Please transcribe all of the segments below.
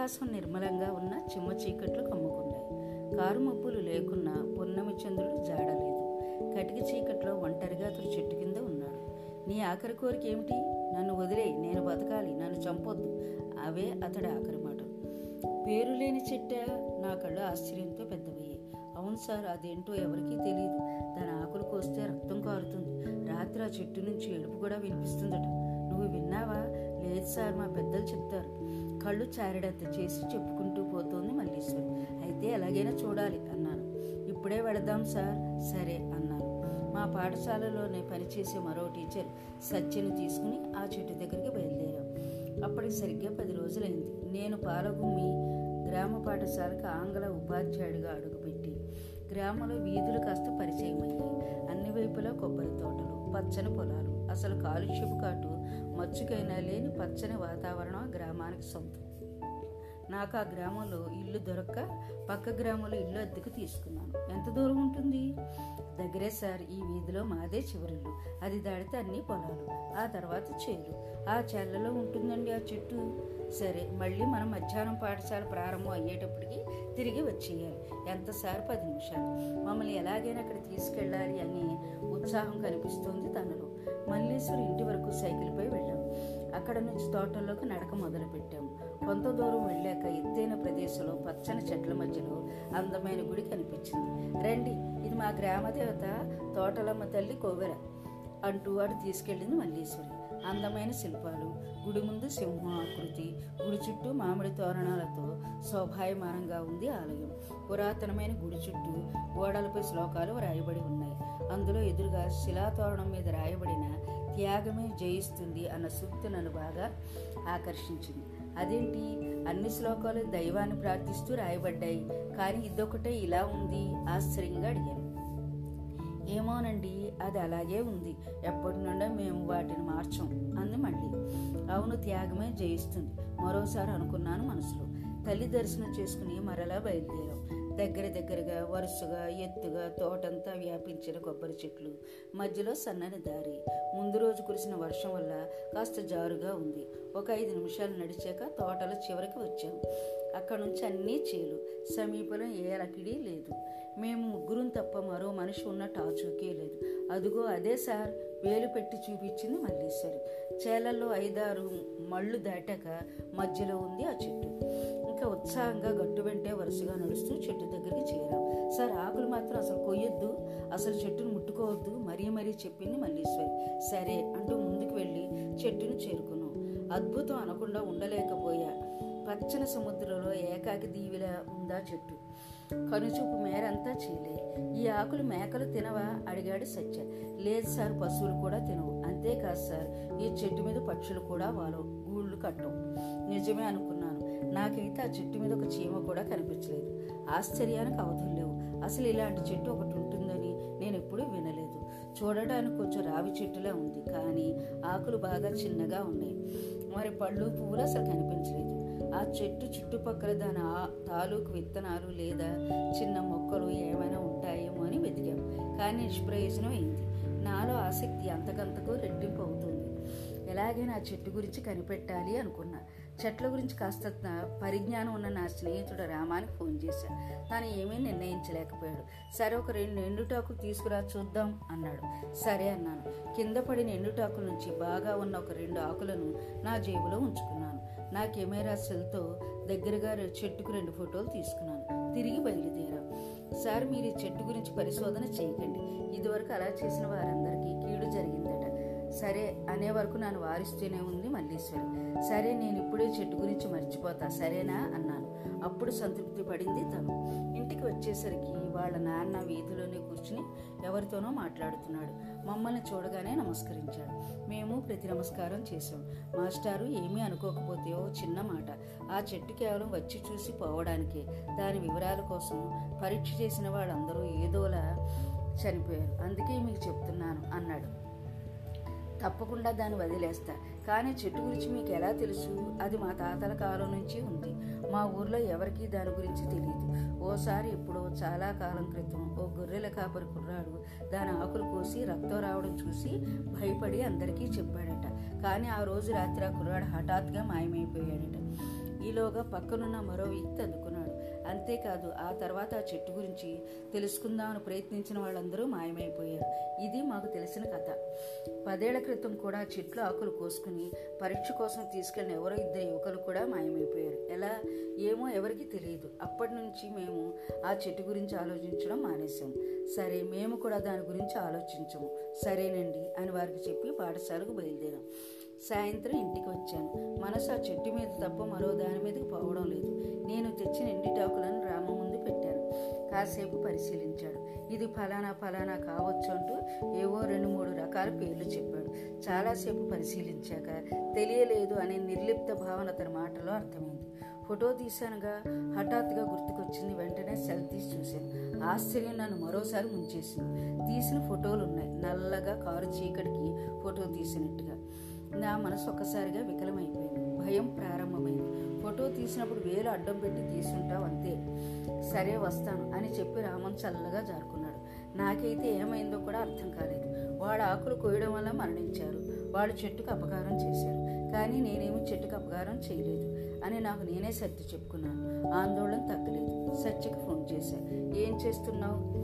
ఆకాశం నిర్మలంగా ఉన్న చిమ్మ చీకట్లు కమ్ముకున్నాయి. కారు మబ్బులు లేకున్నా పున్నమి చంద్రుడు జాడలేదు. కటిక చీకట్లో ఒంటరిగా అతడు చెట్టు కింద ఉన్నాడు. నీ ఆఖరి కోరిక ఏమిటి? నన్ను వదిలే నేను బతకాలి నన్ను చంపొద్దు. అవే అతడి ఆఖరి మాటలు. పేరు లేని చెట్ట నా కళ్ళు ఆశ్చర్యంతో పెద్దవయ్యాయి. అవును సార్ అదేంటో ఎవరికీ తెలియదు దాని ఆకులు కోస్తే రక్తం కారుతుంది. రాత్రి ఆ చెట్టు నుంచి ఏడుపు కూడా వినిపిస్తుందట. నువ్వు విన్నావా? లేదు సార్ మా పెద్దలు చెప్తారు. కళ్ళు చారడంత చేసి చెప్పుకుంటూ పోతోంది మల్లీశ్వరి. అయితే ఎలాగైనా చూడాలి అన్నాను. ఇప్పుడే వెళదాం సార్. సరే అన్నాను. మా పాఠశాలలోనే పనిచేసే మరో టీచర్ సత్యను తీసుకుని ఆ చెట్టు దగ్గరికి బయలుదేరాం. అప్పటికి సరిగ్గా పది రోజులైంది. నేను పాలగుమ్మి గ్రామ పాఠశాలకు ఆంగ్ల ఉపాధ్యాయుడిగా అడుగుపెట్టి గ్రామంలో వీధులు కాస్త పరిచయం అయ్యాయి అన్ని వైపులా కొబ్బరి తోటలు పచ్చని పొలాలు అసలు కాలుష్యపు కాటు మచ్చుకైనా లేని పచ్చని వాతావరణం ఆ గ్రామానికి సొంతం. నాకు ఆ గ్రామంలో ఇల్లు దొరక్క పక్క గ్రామంలో ఇల్లు అద్దెకు తీసుకున్నాను. ఎంత దూరం ఉంటుంది? దగ్గరే సార్ ఈ వీధిలో మాదే చివరిల్లు. అది దాడితే అన్ని పొలాలు ఆ తర్వాత చేలు ఆ చెల్లలో ఉంటుందండి ఆ చెట్టు. సరే మళ్ళీ మనం మధ్యాహ్నం పాఠశాల ప్రారంభం అయ్యేటప్పటికి తిరిగి వచ్చేయాలి. ఎంత సార్? పది నిమిషాలు. మమ్మల్ని ఎలాగైనా అక్కడ తీసుకెళ్ళాలి అని ఉత్సాహం కనిపిస్తోంది తనలో. మల్లీశ్వరి ఇంటి వరకు సైకిల్పై అక్కడ నుంచి తోటల్లోకి నడక మొదలుపెట్టాం. కొంత దూరం వెళ్ళాక ఎత్తైన ప్రదేశంలో పచ్చని చెట్ల మధ్యలో అందమైన గుడి కనిపించింది. రండి ఇది మా గ్రామదేవత తోటలమ్మ తల్లి కోవెర అంటూ వాడు తీసుకెళ్ళింది మల్లీశ్వరి. అందమైన శిల్పాలు గుడి ముందు సింహం ఆకృతి గుడి చుట్టూ మామిడి తోరణాలతో శోభాయమానంగా ఉంది ఆలయం. పురాతనమైన గుడి చుట్టూ గోడలపై శ్లోకాలు రాయబడి ఉన్నాయి. అందులో ఎదురుగా శిలాతోరణం మీద రాయబడిన త్యాగమే జయిస్తుంది అన్న సూక్తి నన్ను బాగా ఆకర్షించింది. అదేంటి? అన్ని శ్లోకాలు దైవాన్ని ప్రార్థిస్తూ రాయబడ్డాయి. కానీ ఇదొకటే ఇలా ఉంది. ఆశ్చర్యంగా అడిగాను. ఏమోనండి అది అలాగే ఉంది. ఎప్పటి నుండో మేము వాటిని మార్చం అంది మళ్ళీ. అవును త్యాగమే జయిస్తుంది. మరోసారి అనుకున్నాను మనసులో. తల్లి దర్శనం చేసుకుని మరలా బయలుదేరాం. దగ్గర దగ్గరగా వరుసగా ఎత్తుగా తోటంతా వ్యాపించిన కొబ్బరి చెట్లు మధ్యలో సన్నని దారి. ముందు రోజు కురిసిన వర్షం వల్ల కాస్త జారుగా ఉంది. ఒక ఐదు నిమిషాలు నడిచాక తోటల చివరికి వచ్చాం. అక్కడ నుంచి అన్నీ చేలు సమీపంలో ఏ అలకిడి లేదు. మేము ముగ్గురం తప్ప మరో మనిషి ఉన్న టాచూకే లేదు. అదుగో అదే సార్. వేలు పెట్టి చూపించింది మల్లేశ్వరి. చేలల్లో ఐదారు మళ్ళు దాటాక మధ్యలో ఉంది ఆ చెట్టు. ఇంకా ఉత్సాహంగా గట్టు వెంటే వరుసగా నడుస్తూ చెట్టు దగ్గరికి చేరాం. సార్ ఆకులు మాత్రం అసలు కొయ్యొద్దు. అసలు చెట్టును ముట్టుకోవద్దు మరీ మరీ చెప్పింది మల్లేశ్వరి. సరే అంటూ ముందుకు వెళ్ళి చెట్టును చేరుకున్నాం. అద్భుతం అనకుండా ఉండలేకపోయా. పచ్చని సముద్రంలో ఏకాకి దీవిలా ఉందా చెట్టు. కనుచూపు మేరంతా చీలే ఈ ఆకులు మేకలు తినవా? అడిగాడు సత్య. లేదు సార్ పశువులు కూడా తినవు. అంతేకాదు సార్ ఈ చెట్టు మీద పక్షులు కూడా వాళ్ళు గూళ్ళు కట్టవు. నిజమే అనుకున్నాను. నాకైతే ఆ చెట్టు మీద ఒక చీమ కూడా కనిపించలేదు. ఆశ్చర్యానికి అవధులు లేవు. అసలు ఇలాంటి చెట్టు ఒకటి ఉంటుందని నేను ఎప్పుడూ వినలేదు. చూడడానికి కొంచెం రావి చెట్టులా ఉంది కానీ ఆకులు బాగా చిన్నగా ఉన్నాయి. మరి పళ్ళు పువ్వులు అసలు కనిపించలేదు. ఆ చెట్టు చుట్టుపక్కల దాని తాలూకు విత్తనాలు లేదా చిన్న మొక్కలు ఏమైనా ఉంటాయేమో అని వెతికాం. కానీ నిష్ప్రయోజనం అయింది. నాలో ఆసక్తి అంతకంతకు రెట్టింపు అవుతుంది. ఎలాగైనా ఆ చెట్టు గురించి కనిపెట్టాలి అనుకున్నా. చెట్ల గురించి కాస్త పరిజ్ఞానం ఉన్న నా స్నేహితుడు రామానికి ఫోన్ చేశాను తాను ఏమీ నిర్ణయించలేకపోయాడు. సరే ఒక రెండు ఎండుటాకులు తీసుకురా చూద్దాం అన్నాడు. సరే అన్నాను. కింద పడిన ఎండుటాకుల నుంచి బాగా ఉన్న ఒక రెండు ఆకులను నా జేబులో ఉంచుకున్నాను. నా కెమెరా సెల్తో దగ్గరగా చెట్టుకు రెండు ఫోటోలు తీసుకున్నాను. తిరిగి బయలుదేరాం. సార్ మీరు ఈ చెట్టు గురించి పరిశోధన చేయకండి ఇదివరకు అలా చేసిన వారందరికీ కీడు జరిగిందట. సరే అనే వరకు నన్ను వారిస్తూనే ఉంది మల్లీశ్వరి. సరే నేను ఇప్పుడే చెట్టు గురించి మర్చిపోతా సరేనా? అన్నాను. అప్పుడు సంతృప్తి పడింది తను. ఇంటికి వచ్చేసరికి వాళ్ళ నాన్న వీధిలోనే కూర్చుని ఎవరితోనో మాట్లాడుతున్నాడు. మమ్మల్ని చూడగానే నమస్కరించాడు. మేము ప్రతి నమస్కారం చేశాం. మాస్టారు ఏమీ అనుకోకపోతే ఓ చిన్న మాట. ఆ చెట్టు కేవలం వచ్చి చూసి పోవడానికే. దాని వివరాల కోసం పరీక్ష చేసిన వాళ్ళందరూ ఏదోలా చనిపోయారు. అందుకే మీకు చెప్తున్నాను అన్నాడు. తప్పకుండా దాన్ని వదిలేస్తా. కానీ చెట్టు గురించి మీకు ఎలా తెలుసు? అది మా తాతల కాలం నుంచి ఉంది. మా ఊర్లో ఎవరికీ దాని గురించి తెలియదు ఓసారి ఎప్పుడో చాలా కాలం క్రితం ఓ గొర్రెల కాపరి కుర్రాడు దాని ఆకులు కోసి రక్తం రావడం చూసి భయపడి అందరికీ చెప్పాడట. కానీ ఆ రోజు రాత్రి ఆ కుర్రాడు హఠాత్గా మాయమైపోయాడట. ఈలోగా పక్కనున్న మరో వ్యక్తి అందుకున్నాడు. అంతేకాదు ఆ తర్వాత ఆ చెట్టు గురించి తెలుసుకుందామని ప్రయత్నించిన వాళ్ళందరూ మాయమైపోయారు. ఇది మాకు తెలిసిన కథ. పదేళ్ళ క్రితం కూడా చెట్లు ఆకులు కోసుకుని పరీక్ష కోసం తీసుకెళ్ళిన ఎవరో ఇద్దరు యువకులు కూడా మాయమైపోయారు. ఎలా? ఏమో ఎవరికి తెలియదు. అప్పటి నుంచి మేము ఆ చెట్టు గురించి ఆలోచించడం మానేశాము సరే మేము కూడా దాని గురించి ఆలోచించము. సరేనండి అని వారికి చెప్పి పాఠశాలకు బయలుదేరాం. సాయంత్రం ఇంటికి వచ్చాను మనసు ఆ చెట్టు మీద తప్ప మరో దాని మీదకి పోవడం లేదు. నేను తెచ్చిన ఎండిటాకులను రామ ముందు పెట్టాను. కాసేపు పరిశీలించాడు. ఇది ఫలానా ఫలానా కావచ్చు అంటూ ఏవో రెండు మూడు రకాల పేర్లు చెప్పాడు. చాలాసేపు పరిశీలించాక తెలియలేదు అనే నిర్లిప్త భావన అతని మాటలో అర్థమైంది. ఫోటో తీశానుగా. హఠాత్తుగా గుర్తుకొచ్చింది వెంటనే సెల్ తీసి చూశాను. ఆశ్చర్యం నన్ను మరోసారి ముంచేసింది. తీసిన ఫోటోలు ఉన్నాయి నల్లగా కారు చీకటికి ఫోటో తీసినట్టుగా. నా మనసు ఒక్కసారిగా వికలమైపోయింది. భయం ప్రారంభమైంది. ఫోటో తీసినప్పుడు వేలు అడ్డం పెట్టి తీసుంటావు అంతే. సరే వస్తాను అని చెప్పి రామన్ చల్లగా జారుకున్నాడు. నాకైతే ఏమైందో కూడా అర్థం కాలేదు. వాడు ఆకులు కోయడం వల్ల మరణించారు. వాడు చెట్టుకు అపకారం చేశారు. కానీ నేనేమి చెట్టుకు అపకారం చేయలేదు అని నాకు నేనే సర్ది చెప్పుకున్నాను. ఆందోళన తగ్గలేదు. సత్యకి ఫోన్ చేశా. ఏం చేస్తున్నావు?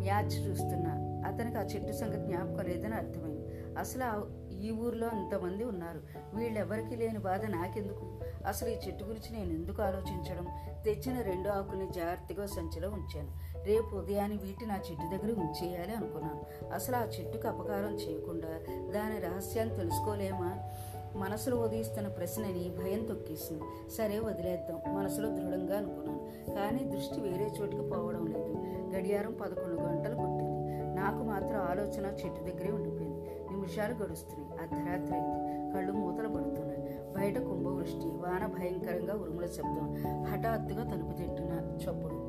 మ్యాచ్ చూస్తున్నా. అతనికి ఆ చెట్టు సంగతి జ్ఞాపకం లేదని అర్థమైంది. అసలు ఈ ఊర్లో అంతమంది ఉన్నారు. వీళ్ళెవరికీ లేని బాధ నాకెందుకు? అసలు ఈ చెట్టు గురించి నేను ఎందుకు ఆలోచించడం? తెచ్చిన రెండు ఆకుల్ని జాగ్రత్తగా సంచిలో ఉంచాను. రేపు ఉదయాన్ని వీటిని నా చెట్టు దగ్గర ఉంచేయాలి అనుకున్నాను. అసలు ఆ చెట్టుకు అపకారం చేయకుండా దాని రహస్యాన్ని తెలుసుకోలేమా? మనసులో ఉదయిస్తున్న ప్రశ్నని భయం తొక్కేసింది. సరే వదిలేద్దాం. మనసులో దృఢంగా అనుకున్నాను. కానీ దృష్టి వేరే చోటుకి పోవడం లేదు. గడియారం పదకొండు గంటలు కొట్టింది. నాకు మాత్రం ఆలోచన చెట్టు దగ్గరే ఉండిపోయింది. నిమిషాలు గడుస్తున్నాయి. అర్ధరాత్రి అయింది. కళ్ళు మూతలు పడుతున్నాయి. బయట కుంభవృష్టి వాన భయంకరంగా ఉరుముల శబ్దం హఠాత్తుగా తలుపు తిట్టిన చప్పుడు.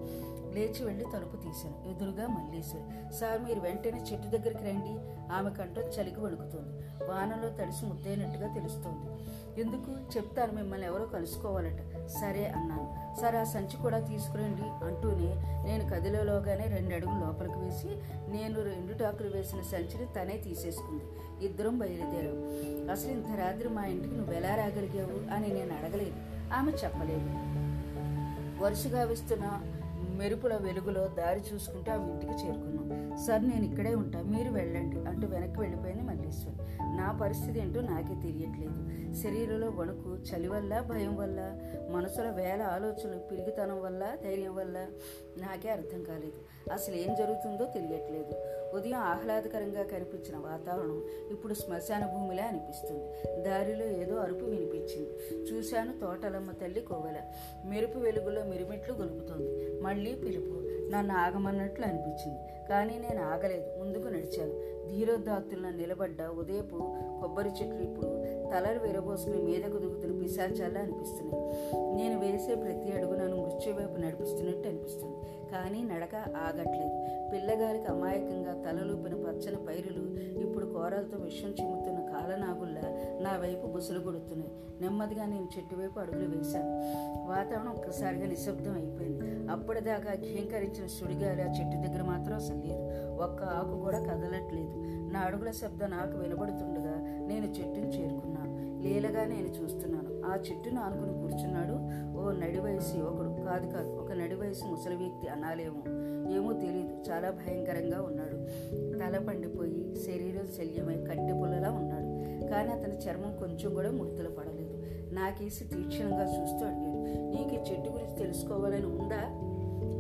లేచి వెళ్ళి తలుపు తీశాను. ఎదురుగా మల్లేశ్వరి. సార్ మీరు వెంటనే చెట్టు దగ్గరికి రండి. ఆమె కంటో చలికి వణుకుతోంది. వానలో తడిసి ముద్దైనట్టుగా తెలుస్తోంది. ఎందుకు? చెప్తాను మిమ్మల్ని ఎవరో కలుసుకోవాలట. సరే అన్నాను. సరే ఆ సంచి కూడా తీసుకురండి అంటూనే నేను కదిలోగానే రెండు అడుగులు లోపలికి వేసి నేను రెండు టాకులు వేసిన సంచిని తనే తీసేసుకుంది. ఇద్దరం బయలుదేరాం. అసలు ఇంత రాత్రి మా ఇంటికి నువ్వు ఎలా రాగలిగావు? అని నేను అడగలేదు. ఆమె చెప్పలేదు. వరుసగా వేస్తున్న. మెరుపుల వెలుగులో దారి చూసుకుంటూ ఆ ఇంటికి చేరుకున్నాం. సార్ నేను ఇక్కడే ఉంటా మీరు వెళ్ళండి అంటూ వెనక్కి వెళ్ళిపోయింది మల్లేశ్వరి. నా పరిస్థితి ఏంటో నాకే తెలియట్లేదు. శరీరంలో వణుకు చలి వల్ల భయం వల్ల మనసులో వేల ఆలోచనలు పిరిగితనం వల్ల ధైర్యం వల్ల నాకే అర్థం కాలేదు. అసలు ఏం జరుగుతుందో తెలియట్లేదు. ఉదయం ఆహ్లాదకరంగా కనిపించిన వాతావరణం ఇప్పుడు శ్మశాన భూమిలా అనిపిస్తుంది. దారిలో ఏదో అరుపు వినిపించింది. చూశాను తోటలమ్మ తల్లి కోవెల మెరుపు వెలుగులో మిరుమిట్లు గొలుపుతోంది. మళ్ళీ పిలుపు. నన్ను ఆగమన్నట్లు అనిపించింది. కానీ నేను ఆగలేదు. ముందుకు నడిచాను. ధీరోదాత్తులను నిలబడ్డ ఉదయపు కొబ్బరి చెట్లు ఇప్పుడు తలలు విరబోసుకుని మీదకు దిగుతున్న పిశాచాలా అనిపిస్తున్నాయి. నేను వేసే ప్రతి అడుగు నన్ను మృత్యువైపు నడిపిస్తున్నట్టు అనిపిస్తుంది. కానీ నడక ఆగట్లేదు. పిల్లగాలికి అమాయకంగా తలలూపిన పచ్చని పైరులు ఇప్పుడు కోరలతో విషం చిమ్ముతున్న కాలనాగుల్లా నా వైపు బుసలు కొడుతున్నాయి. నెమ్మదిగా నేను చెట్టు వైపు అడుగులు వేశాను. వాతావరణం ఒక్కసారిగా నిశ్శబ్దం అయిపోయింది. అప్పటిదాకా ఘీంకరించిన సుడిగాలి ఆ చెట్టు దగ్గర మాత్రం అసలు లేదు. ఒక్క ఆకు కూడా కదలట్లేదు. నా అడుగుల శబ్దం నాకు వినబడుతుండగా నేను చెట్టును చేరుకున్నాను. లీలగా నేను చూస్తున్నాను. ఆ చెట్టును ఆనుకుని కూర్చున్నాడు ఓ నడి వయసు యువకుడు. కాదు కాదు ఒక నడి వయసు ముసలి వ్యక్తి అనాలేమో. ఏమో తెలియదు చాలా భయంకరంగా ఉన్నాడు. తల పండిపోయి శరీరం శల్యమై కట్టె పుల్లలా ఉన్నాడు. కానీ అతని చర్మం కొంచెం కూడా ముడతలు పడలేదు. నాకేసి తీక్షణంగా చూస్తూ అడిగాడు నీకు ఈ చెట్టు గురించి తెలుసుకోవాలని ఉందా?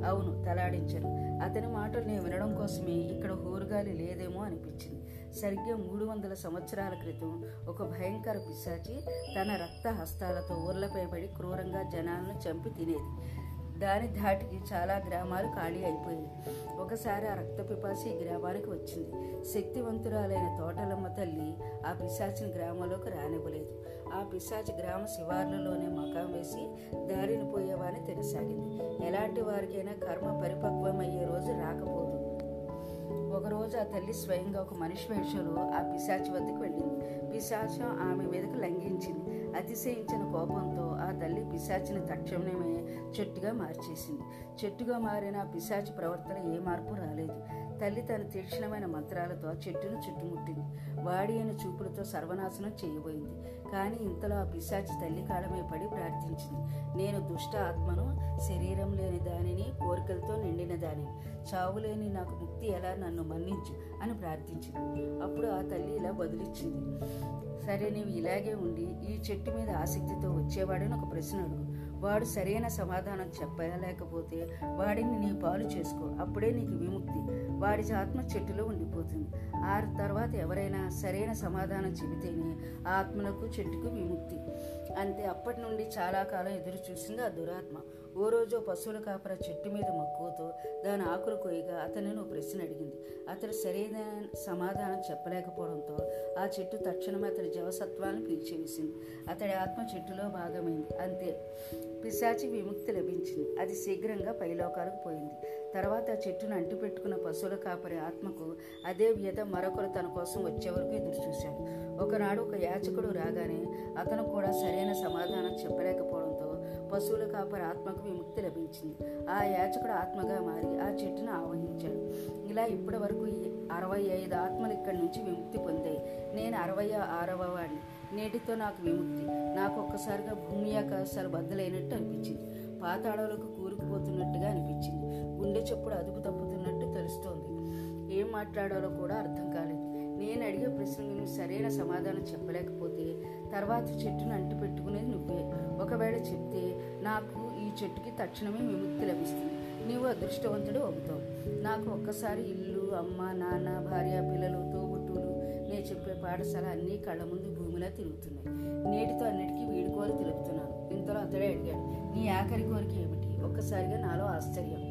అవును తలాడించాను. అతని మాటలు నేను వినడం కోసమే ఇక్కడ హోరుగాలి లేదేమో అనిపించింది. సరిగ్గా మూడు వందల సంవత్సరాల క్రితం ఒక భయంకర పిశాచి తన రక్త హస్తాలతో ఊర్లపై పడి క్రూరంగా జనాలను చంపి తినేది. దాని ధాటికి చాలా గ్రామాలు ఖాళీ అయిపోయాయి ఒకసారి ఆ రక్త పిపాసి ఈ గ్రామానికి వచ్చింది. శక్తివంతురాలైన తోటలమ్మ తల్లి ఆ పిశాచిని గ్రామంలోకి రానివ్వలేదు. ఆ పిశాచి గ్రామ శివార్లలోనే మకాం వేసి దారిని పోయేవాని తినసాగింది ఎలాంటి వారికైనా కర్మ పరిపక్వమయ్యే రోజు రాకపోదు. ఒకరోజు ఆ తల్లి స్వయంగా ఒక మనిషి వేషంలో ఆ పిశాచి వద్దకు వెళ్ళింది. పిశాచం ఆమె మీదకు లంఘించింది. అతిశయించిన కోపంతో ఆ తల్లి పిశాచిని తక్షణమే చెట్టుగా మార్చేసింది. చెట్టుగా మారిన ఆ పిశాచి ప్రవర్తన ఏ మార్పు రాలేదు. తల్లి తన తీక్షణమైన మంత్రాలతో చెట్టును చుట్టుముట్టింది. వాడి అయిన చూపులతో సర్వనాశనం చేయబోయింది. కానీ ఇంతలో ఆ పిశాచి తల్లి కాలమే పడి ప్రార్థించింది. నేను దుష్ట ఆత్మను శరీరం లేని దానిని కోరికలతో నిండిన దానిని చావులేని నాకు ముక్తి ఎలా నన్ను మన్నించు అని ప్రార్థించింది. అప్పుడు ఆ తల్లి ఇలా బదులిచ్చింది. సరే నీవు ఇలాగే ఉండి ఈ చెట్టు మీద ఆసక్తితో వచ్చేవాడని ఒక ప్రశ్న అడుగు. వాడు సరైన సమాధానం చెప్పలేకపోతే వాడిని నీ పాలు చేసుకో. అప్పుడే నీకు విముక్తి. వాడి ఆత్మ చెట్టులో ఉండిపోతుంది. ఆ తర్వాత ఎవరైనా సరైన సమాధానం చెబితేనే ఆ ఆత్మలకు చెట్టుకు విముక్తి. అంతే అప్పటి నుండి చాలా కాలం ఎదురు చూసింది ఆ దురాత్మ. ఓ రోజు పశువుల కాపర చెట్టు మీద మక్కువతో దాని ఆకులు కొయ్యగా అతనిని ఓ ప్రశ్న అడిగింది. అతడు సరైన సమాధానం చెప్పలేకపోవడంతో ఆ చెట్టు తక్షణమే అతడి జవసత్వాన్ని పీల్చివేసింది. అతడి ఆత్మ చెట్టులో భాగమైంది. అంతే. పిశాచి విముక్తి లభించింది. అది శీఘ్రంగా పైలోకాలకు పోయింది. తర్వాత ఆ చెట్టును అంటిపెట్టుకున్న పశువుల కాపరి ఆత్మకు అదే వ్యత మరొకరు తన కోసం వచ్చే వరకు ఎదురు చూశాడు. ఒకనాడు ఒక యాచకుడు రాగానే అతను కూడా సరైన సమాధానం చెప్పలేకపోవడంతో పశువుల కాపరి ఆత్మకు విముక్తి లభించింది. ఆ యాచకుడు ఆత్మగా మారి ఆ చెట్టును ఆవహించాడు. ఇలా ఇప్పటి వరకు అరవై ఐదు ఆత్మలు ఇక్కడి నుంచి విముక్తి పొందాయి. నేను అరవై ఆరవ వాడిని. నేటితో నాకు విముక్తి. నాకు ఒక్కసారిగా భూమి ఆకాశాలు బద్దలైనట్టు అనిపించింది. పాతాళాలకు కూరుకుపోతున్నట్టుగా అనిపించింది. గుండె చప్పుడు అదుపు తప్పుతున్నట్టు తెలుస్తోంది. ఏం మాట్లాడాలో కూడా అర్థం కాలేదు. నేను అడిగే ప్రశ్నకు నువ్వు సరైన సమాధానం చెప్పలేకపోతే తర్వాత చెట్టును అంటి పెట్టుకునేది నువ్వే. ఒకవేళ చెప్తే నాకు ఈ చెట్టుకి తక్షణమే విముక్తి లభిస్తుంది. నీవు అదృష్టవంతుడు అవుతావు. నాకు ఒక్కసారి ఇల్లు అమ్మ నాన్న భార్య పిల్లలు తోబుట్టులు నేను చెప్పే పాఠశాల అన్నీ కళ్ళ ముందు భూమిలా తిరుగుతున్నాయి. నేటితో అన్నిటికీ వీడుకోరు తెలుపుతున్నాను. ఇంతలో అతడే అడిగాడు నీ ఆఖరి కోరిక ఏమిటి? ఒక్కసారిగా నాలో ఆశ్చర్యం.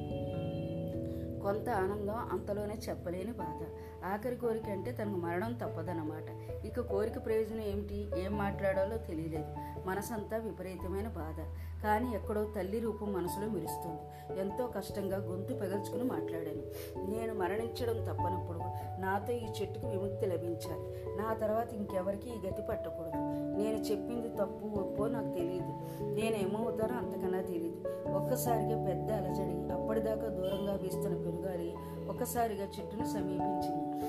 కొంత ఆనందం అంతలోనే చెప్పలేని బాధ. ఆఖరి కోరిక అంటే తనకు మరణం తప్పదన్నమాట. ఇక కోరిక ప్రయోజనం ఏమిటి? ఏం మాట్లాడాలో తెలియలేదు. మనసంతా విపరీతమైన బాధ. కానీ ఎక్కడో తల్లి రూపం మనసులో మెరుస్తుంది. ఎంతో కష్టంగా గొంతు పెగల్చుకుని మాట్లాడాను. నేను మరణించడం తప్పనప్పుడు నాతో ఈ చెట్టుకు విముక్తి లభించాలి. నా తర్వాత ఇంకెవరికి ఈ గతి పట్టకూడదు. నేను చెప్పింది తప్పు ఒప్పో నాకు తెలియదు నేనేమవుతానో అంతకన్నా తెలియదు ఒక్కసారిగా పెద్ద అలజడి. అప్పటిదాకా దూరంగా వీస్తున్న పెరుగాలి ఒక్కసారిగా చెట్టును సమీపించింది.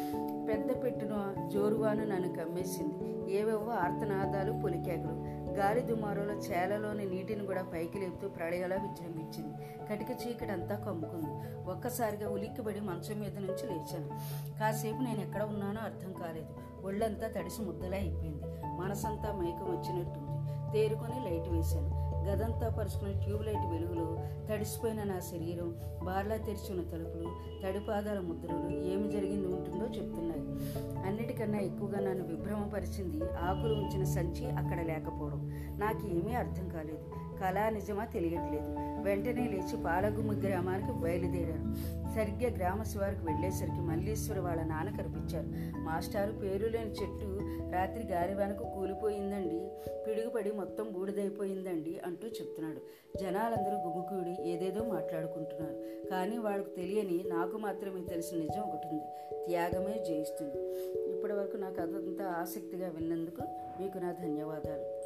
పెద్ద పెట్టున జోరువాను నన్ను కమ్మేసింది. ఏవేవో ఆర్తనాదాలు పొలికేకలు. గాలి దుమారులో చేలలోని నీటిని కూడా పైకి లేపుతూ ప్రళయలా విజృంభించింది. కటిక చీకటి అంతా కమ్ముకుంది. ఒక్కసారిగా ఉలిక్కిబడి మంచం మీద నుంచి లేచాను. కాసేపు నేను ఎక్కడ ఉన్నానో అర్థం కాలేదు. ఒళ్ళంతా తడిసి ముద్దలా అయిపోయింది. మనసంతా మైకం వచ్చినట్టుంది తేరుకొని లైట్ వేశాను. గదంతా పరుచుకున్న ట్యూబ్ లైట్ వెలుగులో తడిసిపోయిన నా శరీరం బార్లా తెరిచిన తలుపులు తడిపాదాల ముద్రలు ఏమి జరిగింది ఉంటుందో చెప్తున్నాయి. అన్నిటికన్నా ఎక్కువగా నన్ను విభ్రమపరిచింది ఆకులు ఉంచిన సంచి అక్కడ లేకపోవడం. నాకు ఏమీ అర్థం కాలేదు. కళా నిజమా తెలియట్లేదు. వెంటనే లేచి పాలగుమ్మి గ్రామానికి బయలుదేరాను. సరిగ్గా గ్రామస్ వారికి వెళ్ళేసరికి మల్లీశ్వరి వాళ్ళ నాన్న కనిపించారు. మాస్టారు పేరు లేని చెట్టు రాత్రి గాలివానకు కూలిపోయిందండి. పిడుగుపడి మొత్తం బూడిదైపోయిందండి అంటూ చెప్తున్నాడు. జనాలందరూ గుమికూడి ఏదేదో మాట్లాడుకుంటున్నారు. కానీ వాళ్ళకు తెలియని నాకు మాత్రమే తెలిసిన నిజం ఒకటి ఉంది. త్యాగమే జయిస్తుంది. ఇప్పటి వరకు నాకు అదంతా ఆసక్తిగా విన్నందుకు మీకు నా ధన్యవాదాలు.